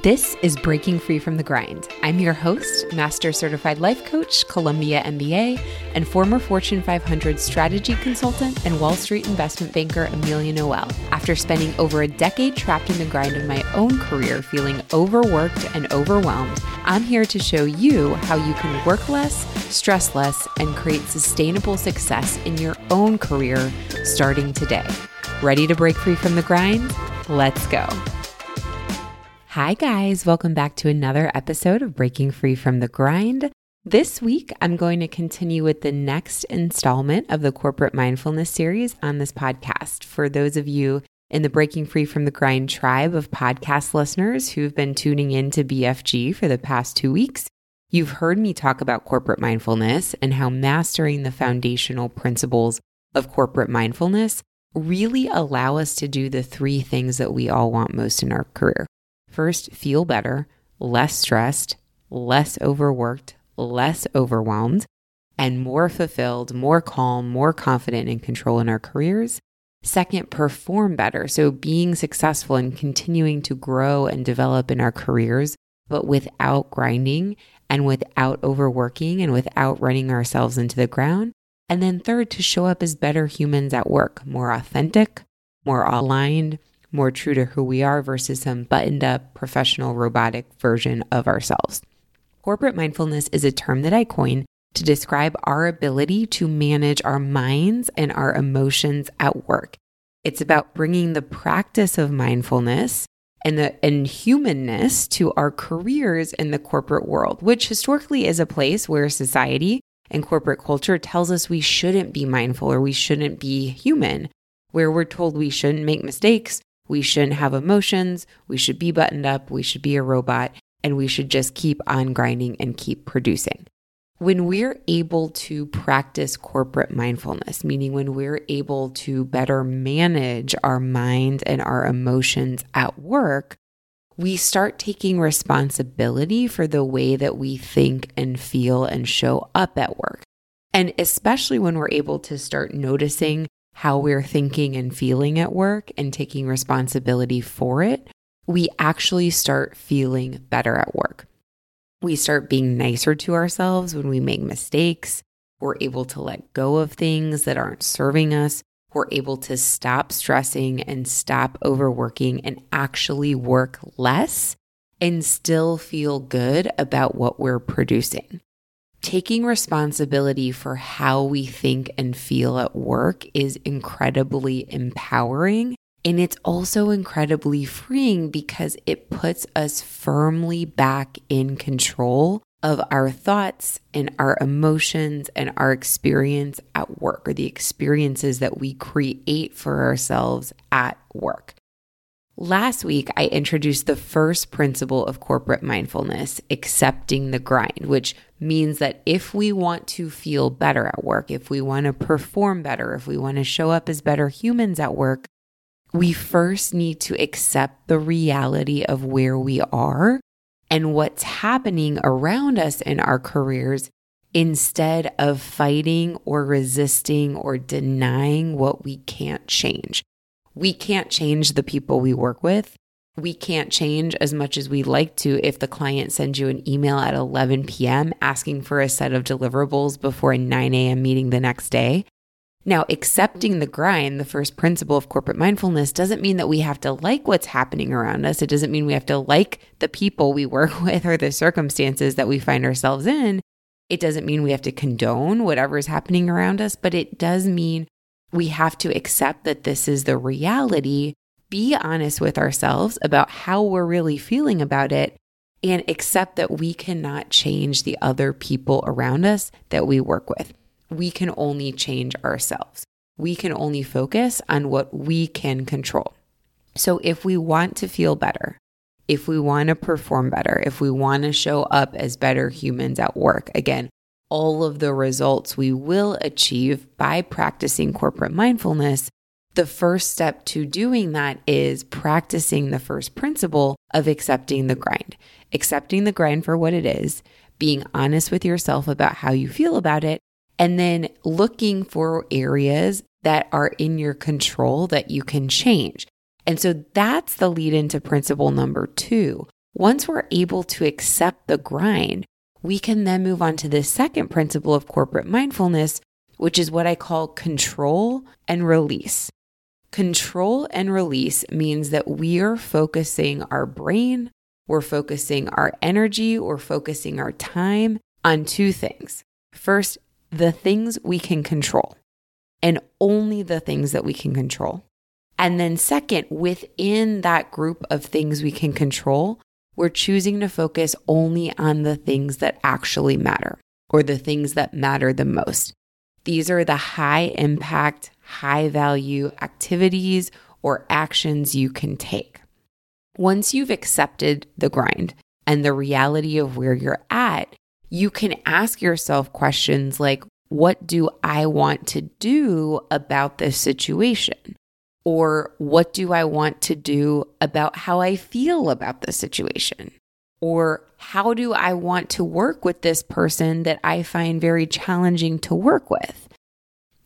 This is Breaking Free from the Grind. I'm your host, Master Certified Life Coach, Columbia MBA, and former Fortune 500 strategy consultant and Wall Street investment banker Amelia Noel. After spending over a decade trapped in the grind of my own career, feeling overworked and overwhelmed, I'm here to show you how you can work less, stress less, and create sustainable success in your own career starting today. Ready to break free from the grind? Let's go. Hi, guys. Welcome back to another episode of Breaking Free from the Grind. This week, I'm going to continue with the next installment of the Corporate Mindfulness series on this podcast. For those of you in the Breaking Free from the Grind tribe of podcast listeners who've been tuning in to BFG for the past two weeks, you've heard me talk about corporate mindfulness and how mastering the foundational principles of corporate mindfulness really allow us to do the three things that we all want most in our career First, feel better, less stressed, less overworked, less overwhelmed, and more fulfilled, more calm, more confident in control in our careers. Second, perform better. So, being successful and continuing to grow and develop in our careers, but without grinding and without overworking and without running ourselves into the ground. And then, third, to show up as better humans at work, more authentic, more aligned, more true to who we are versus some buttoned up professional robotic version of ourselves. Corporate mindfulness is a term that I coined to describe our ability to manage our minds and our emotions at work. It's about bringing the practice of mindfulness and the and humanness to our careers in the corporate world, which historically is a place where society and corporate culture tells us we shouldn't be mindful or we shouldn't be human, where we're told we shouldn't make mistakes, we shouldn't have emotions. We should be buttoned up. We should be a robot. And we should just keep on grinding and keep producing. When we're able to practice corporate mindfulness, meaning when we're able to better manage our mind and our emotions at work, we start taking responsibility for the way that we think and feel and show up at work. And especially when we're able to start noticing how we're thinking and feeling at work and taking responsibility for it, we actually start feeling better at work. We start being nicer to ourselves when we make mistakes. We're able to let go of things that aren't serving us. We're able to stop stressing and stop overworking and actually work less and still feel good about what we're producing taking responsibility for how we think and feel at work is incredibly empowering. And it's also incredibly freeing because it puts us firmly back in control of our thoughts and our emotions and our experience at work or the experiences that we create for ourselves at work. Last week, I introduced the first principle of corporate mindfulness, accepting the grind, which means that if we want to feel better at work, if we want to perform better, if we want to show up as better humans at work, we first need to accept the reality of where we are and what's happening around us in our careers instead of fighting or resisting or denying what we can't change. We can't change the people we work with. We can't change as much as we like to if the client sends you an email at 11 p.m. asking for a set of deliverables before a 9 a.m. meeting the next day. Now, accepting the grind, the first principle of corporate mindfulness, doesn't mean that we have to like what's happening around us. It doesn't mean we have to like the people we work with or the circumstances that we find ourselves in. It doesn't mean we have to condone whatever is happening around us, but it does mean we have to accept that this is the reality, be honest with ourselves about how we're really feeling about it, and accept that we cannot change the other people around us that we work with. We can only change ourselves. We can only focus on what we can control. So, if we want to feel better, if we want to perform better, if we want to show up as better humans at work, again, all of the results we will achieve by practicing corporate mindfulness, the first step to doing that is practicing the first principle of accepting the grind, accepting the grind for what it is, being honest with yourself about how you feel about it, and then looking for areas that are in your control that you can change. And so that's the lead into principle number two, once we're able to accept the grind, we can then move on to the second principle of corporate mindfulness, which is what I call control and release. Control and release means that we are focusing our brain, we're focusing our energy, we're focusing our time on two things. First, the things we can control, and only the things that we can control. And then, second, within that group of things we can control, we're choosing to focus only on the things that actually matter or the things that matter the most. These are the high impact, high value activities or actions you can take. Once you've accepted the grind and the reality of where you're at, you can ask yourself questions like, What do I want to do about this situation? Or what do I want to do about how I feel about the situation? Or how do I want to work with this person that I find very challenging to work with?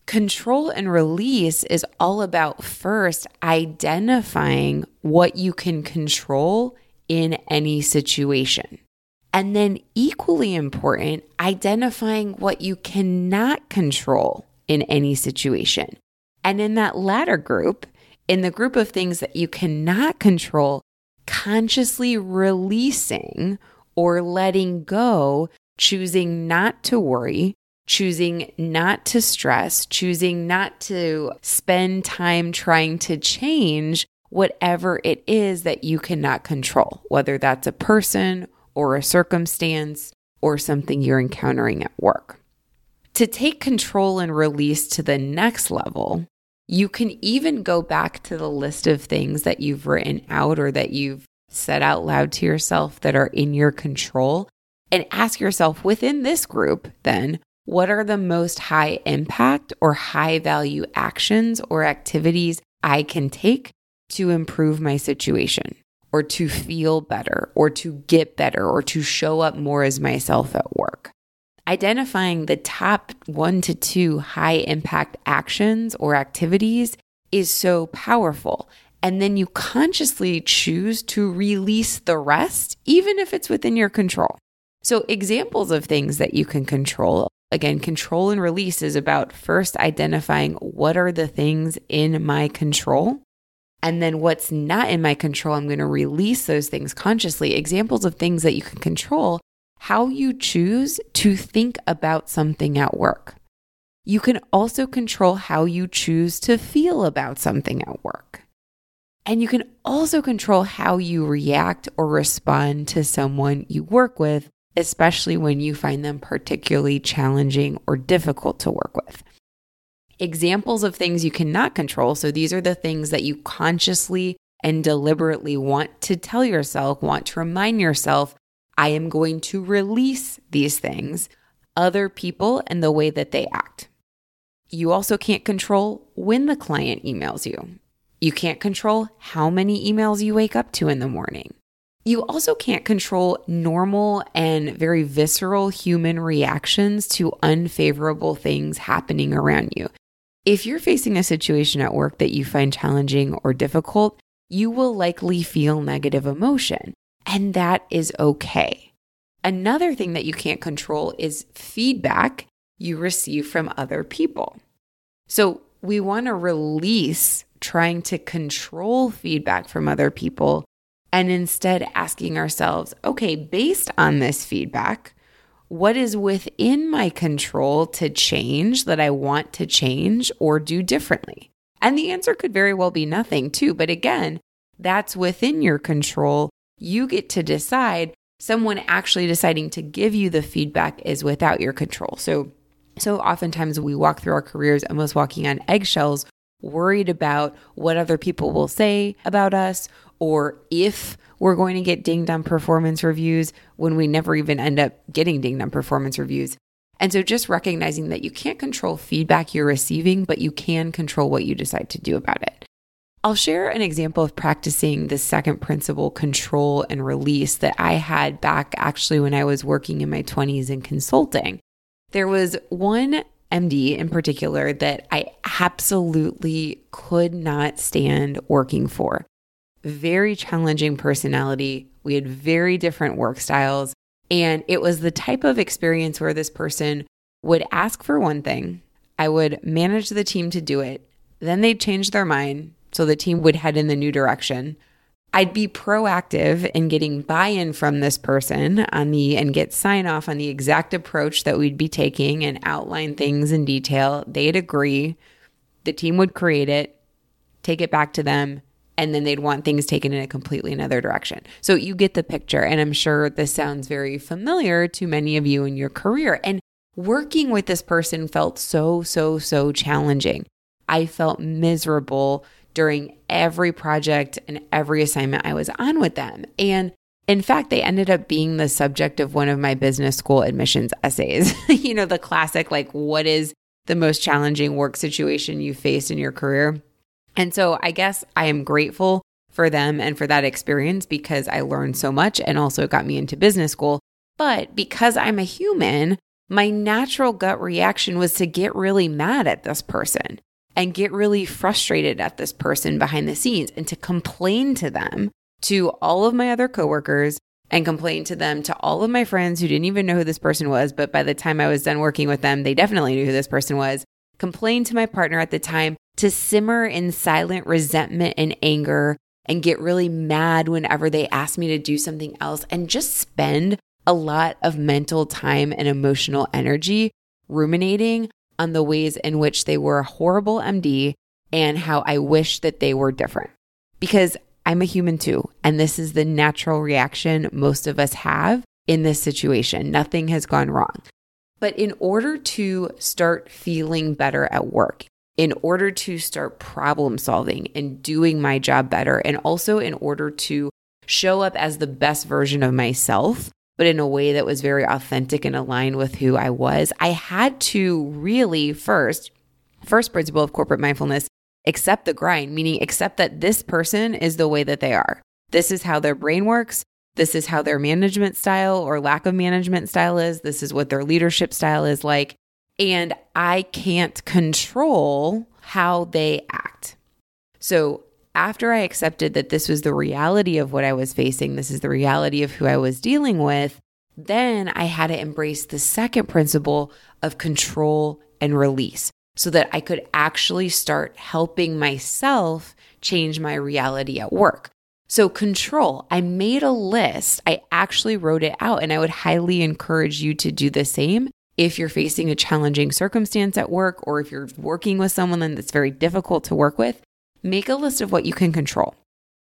Control and release is all about first identifying what you can control in any situation. And then, equally important, identifying what you cannot control in any situation. And in that latter group, in the group of things that you cannot control, consciously releasing or letting go, choosing not to worry, choosing not to stress, choosing not to spend time trying to change whatever it is that you cannot control, whether that's a person or a circumstance or something you're encountering at work. To take control and release to the next level, you can even go back to the list of things that you've written out or that you've said out loud to yourself that are in your control and ask yourself within this group, then, what are the most high impact or high value actions or activities I can take to improve my situation or to feel better or to get better or to show up more as myself at work? Identifying the top one to two high impact actions or activities is so powerful. And then you consciously choose to release the rest, even if it's within your control. So, examples of things that you can control again, control and release is about first identifying what are the things in my control. And then what's not in my control, I'm going to release those things consciously. Examples of things that you can control how you choose to think about something at work. You can also control how you choose to feel about something at work. And you can also control how you react or respond to someone you work with, especially when you find them particularly challenging or difficult to work with. Examples of things you cannot control. So these are the things that you consciously and deliberately want to tell yourself, want to remind yourself I am going to release these things, other people, and the way that they act. You also can't control when the client emails you. You can't control how many emails you wake up to in the morning. You also can't control normal and very visceral human reactions to unfavorable things happening around you. If you're facing a situation at work that you find challenging or difficult, you will likely feel negative emotion and that is okay. Another thing that you can't control is feedback you receive from other people. So we want to release trying to control feedback from other people and instead asking ourselves, okay, based on this feedback, what is within my control to change that I want to change or do differently? And the answer could very well be nothing, too. But again, that's within your control you get to decide. Someone actually deciding to give you the feedback is without your control. So, so oftentimes we walk through our careers almost walking on eggshells, worried about what other people will say about us or if we're going to get dinged on performance reviews when we never even end up getting dinged on performance reviews. And so just recognizing that you can't control feedback you're receiving, but you can control what you decide to do about it. I'll share an example of practicing the second principle, control and release, that I had back actually when I was working in my 20s in consulting. There was one MD in particular that I absolutely could not stand working for. very challenging personality. We had very different work styles. And it was the type of experience where this person would ask for one thing, I would manage the team to do it. Then they'd change their mind. So the team would head in the new direction. I'd be proactive in getting buy in from this person on the and get sign off on the exact approach that we'd be taking and outline things in detail. They'd agree. The team would create it, take it back to them, and then they'd want things taken in a completely another direction. So you get the picture. And I'm sure this sounds very familiar to many of you in your career. And working with this person felt so, so, so challenging. I felt miserable during every project and every assignment I was on with them. And in fact, they ended up being the subject of one of my business school admissions essays. you know, the classic, like, what is the most challenging work situation you faced in your career? And so I guess I am grateful for them and for that experience because I learned so much and also it got me into business school. But because I'm a human, my natural gut reaction was to get really mad at this person and get really frustrated at this person behind the scenes and to complain to them to all of my other coworkers and complain to them to all of my friends who didn't even know who this person was. But by the time I was done working with them, they definitely knew who this person was. Complain to my partner at the time to simmer in silent resentment and anger and get really mad whenever they ask me to do something else and just spend a lot of mental time and emotional energy ruminating on the ways in which they were a horrible MD and how I wish that they were different. Because I'm a human too, and this is the natural reaction most of us have in this situation. Nothing has gone wrong. But in order to start feeling better at work, in order to start problem solving and doing my job better, and also in order to show up as the best version of myself, but in a way that was very authentic and aligned with who I was, I had to really first, first principle of corporate mindfulness, accept the grind, meaning accept that this person is the way that they are. This is how their brain works. This is how their management style or lack of management style is. This is what their leadership style is like. And I can't control how they act. So after I accepted that this was the reality of what I was facing, this is the reality of who I was dealing with, then I had to embrace the second principle of control and release so that I could actually start helping myself change my reality at work. So, control, I made a list. I actually wrote it out, and I would highly encourage you to do the same if you're facing a challenging circumstance at work or if you're working with someone that's very difficult to work with make a list of what you can control.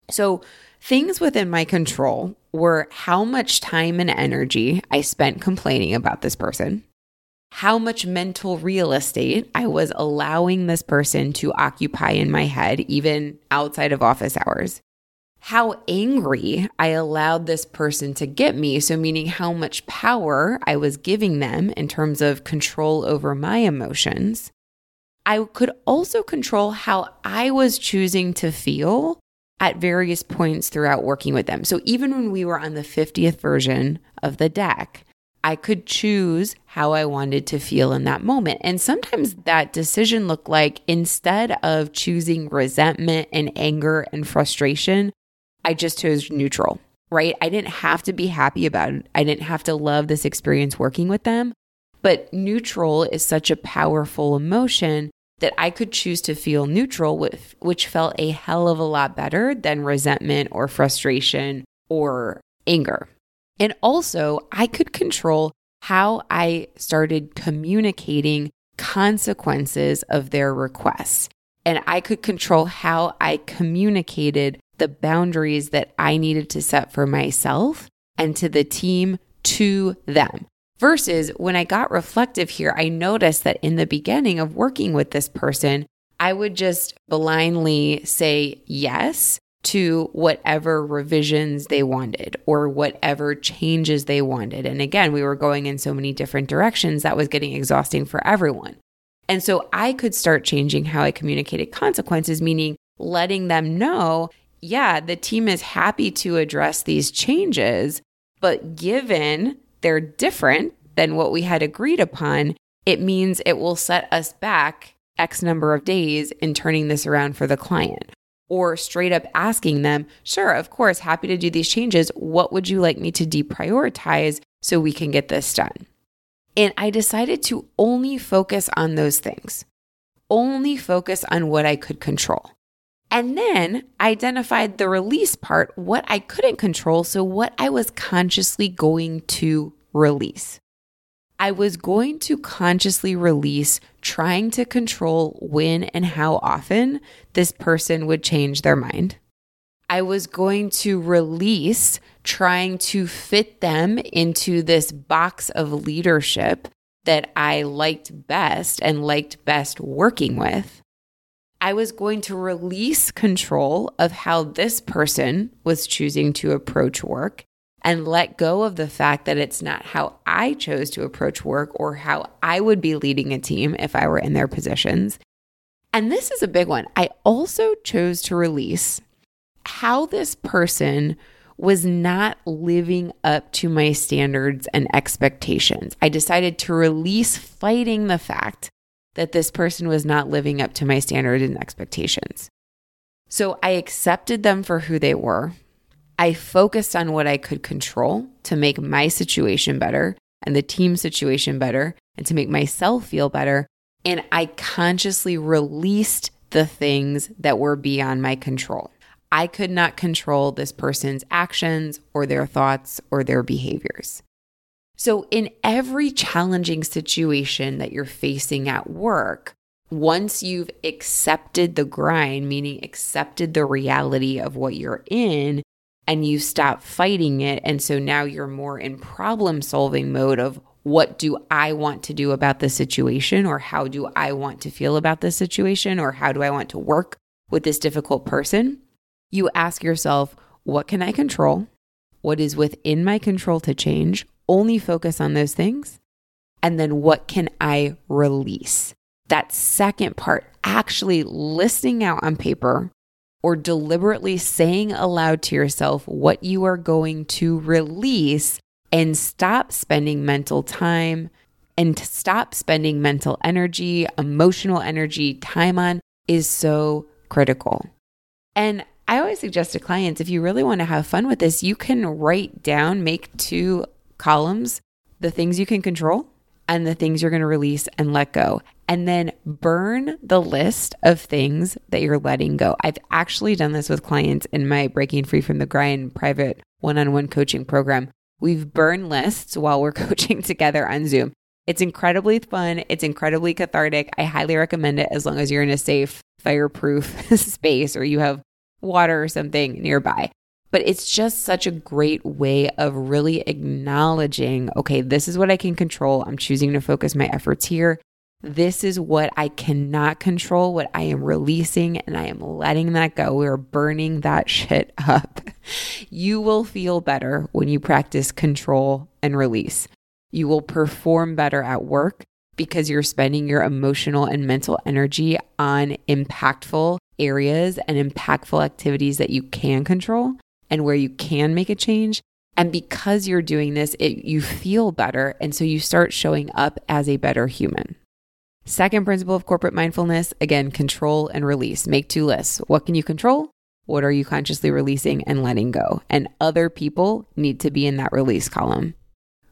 So, things within my control were how much time and energy I spent complaining about this person, how much mental real estate I was allowing this person to occupy in my head, even outside of office hours, how angry I allowed this person to get me. So, meaning how much power I was giving them in terms of control over my emotions I could also control how I was choosing to feel at various points throughout working with them. So even when we were on the 50th version of the deck, I could choose how I wanted to feel in that moment. And sometimes that decision looked like instead of choosing resentment and anger and frustration, I just chose neutral, right? I didn't have to be happy about it. I didn't have to love this experience working with them. But neutral is such a powerful emotion that I could choose to feel neutral with, which felt a hell of a lot better than resentment or frustration or anger. And also, I could control how I started communicating consequences of their requests. And I could control how I communicated the boundaries that I needed to set for myself and to the team to them. Versus when I got reflective here, I noticed that in the beginning of working with this person, I would just blindly say yes to whatever revisions they wanted or whatever changes they wanted. And again, we were going in so many different directions that was getting exhausting for everyone. And so I could start changing how I communicated consequences, meaning letting them know, yeah, the team is happy to address these changes, but given they're different than what we had agreed upon, it means it will set us back X number of days in turning this around for the client. or straight up asking them, sure, of course, happy to do these changes. What would you like me to deprioritize so we can get this done? And I decided to only focus on those things, only focus on what I could control. And then identified the release part, what I couldn't control. So, what I was consciously going to release. I was going to consciously release trying to control when and how often this person would change their mind. I was going to release trying to fit them into this box of leadership that I liked best and liked best working with. I was going to release control of how this person was choosing to approach work and let go of the fact that it's not how I chose to approach work or how I would be leading a team if I were in their positions. And this is a big one. I also chose to release how this person was not living up to my standards and expectations. I decided to release fighting the fact that this person was not living up to my standards and expectations. So I accepted them for who they were. I focused on what I could control to make my situation better and the team situation better and to make myself feel better. And I consciously released the things that were beyond my control. I could not control this person's actions or their thoughts or their behaviors. So, in every challenging situation that you're facing at work, once you've accepted the grind, meaning accepted the reality of what you're in, and you stop fighting it. And so now you're more in problem solving mode of what do I want to do about the situation, or how do I want to feel about this situation, or how do I want to work with this difficult person? You ask yourself, what can I control? What is within my control to change? Only focus on those things. And then what can I release? That second part, actually listing out on paper or deliberately saying aloud to yourself what you are going to release and stop spending mental time and stop spending mental energy, emotional energy, time on is so critical. And I always suggest to clients if you really want to have fun with this, you can write down, make two columns, the things you can control and the things you're going to release and let go and then burn the list of things that you're letting go. I've actually done this with clients in my Breaking Free from the Grind private one on one coaching program. We've burned lists while we're coaching together on Zoom. It's incredibly fun. It's incredibly cathartic. I highly recommend it as long as you're in a safe, fireproof space or you have water or something nearby. But it's just such a great way of really acknowledging okay, this is what I can control. I'm choosing to focus my efforts here. This is what I cannot control, what I am releasing, and I am letting that go. We're burning that shit up. You will feel better when you practice control and release. You will perform better at work because you're spending your emotional and mental energy on impactful areas and impactful activities that you can control and where you can make a change. And because you're doing this, it, you feel better. And so you start showing up as a better human. Second principle of corporate mindfulness again, control and release. Make two lists. What can you control? What are you consciously releasing and letting go? And other people need to be in that release column.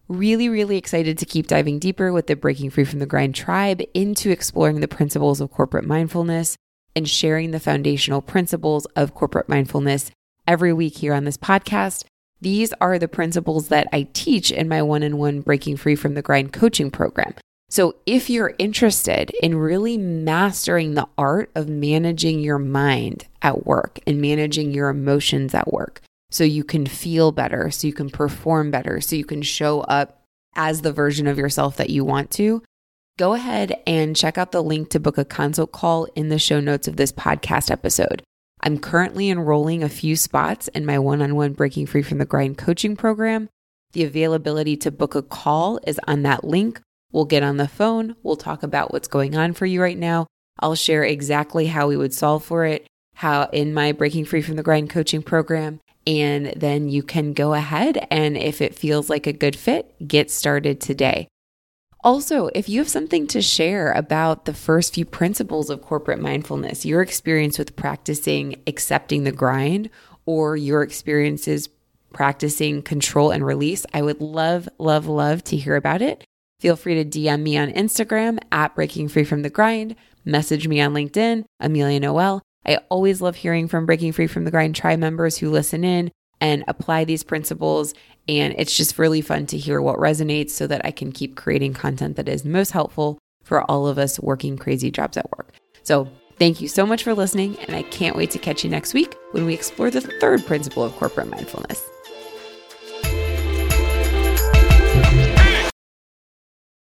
Really, really excited to keep diving deeper with the Breaking Free from the Grind tribe into exploring the principles of corporate mindfulness and sharing the foundational principles of corporate mindfulness every week here on this podcast. These are the principles that I teach in my one on one Breaking Free from the Grind coaching program. So, if you're interested in really mastering the art of managing your mind at work and managing your emotions at work, so you can feel better, so you can perform better, so you can show up as the version of yourself that you want to, go ahead and check out the link to book a consult call in the show notes of this podcast episode. I'm currently enrolling a few spots in my one on one Breaking Free from the Grind coaching program. The availability to book a call is on that link We'll get on the phone. We'll talk about what's going on for you right now. I'll share exactly how we would solve for it, how in my Breaking Free from the Grind coaching program. And then you can go ahead and if it feels like a good fit, get started today. Also, if you have something to share about the first few principles of corporate mindfulness, your experience with practicing accepting the grind, or your experiences practicing control and release, I would love, love, love to hear about it. Feel free to DM me on Instagram at Breaking Free from the Grind, message me on LinkedIn, Amelia Noel. I always love hearing from Breaking Free from the Grind tribe members who listen in and apply these principles. And it's just really fun to hear what resonates so that I can keep creating content that is most helpful for all of us working crazy jobs at work. So, thank you so much for listening. And I can't wait to catch you next week when we explore the third principle of corporate mindfulness.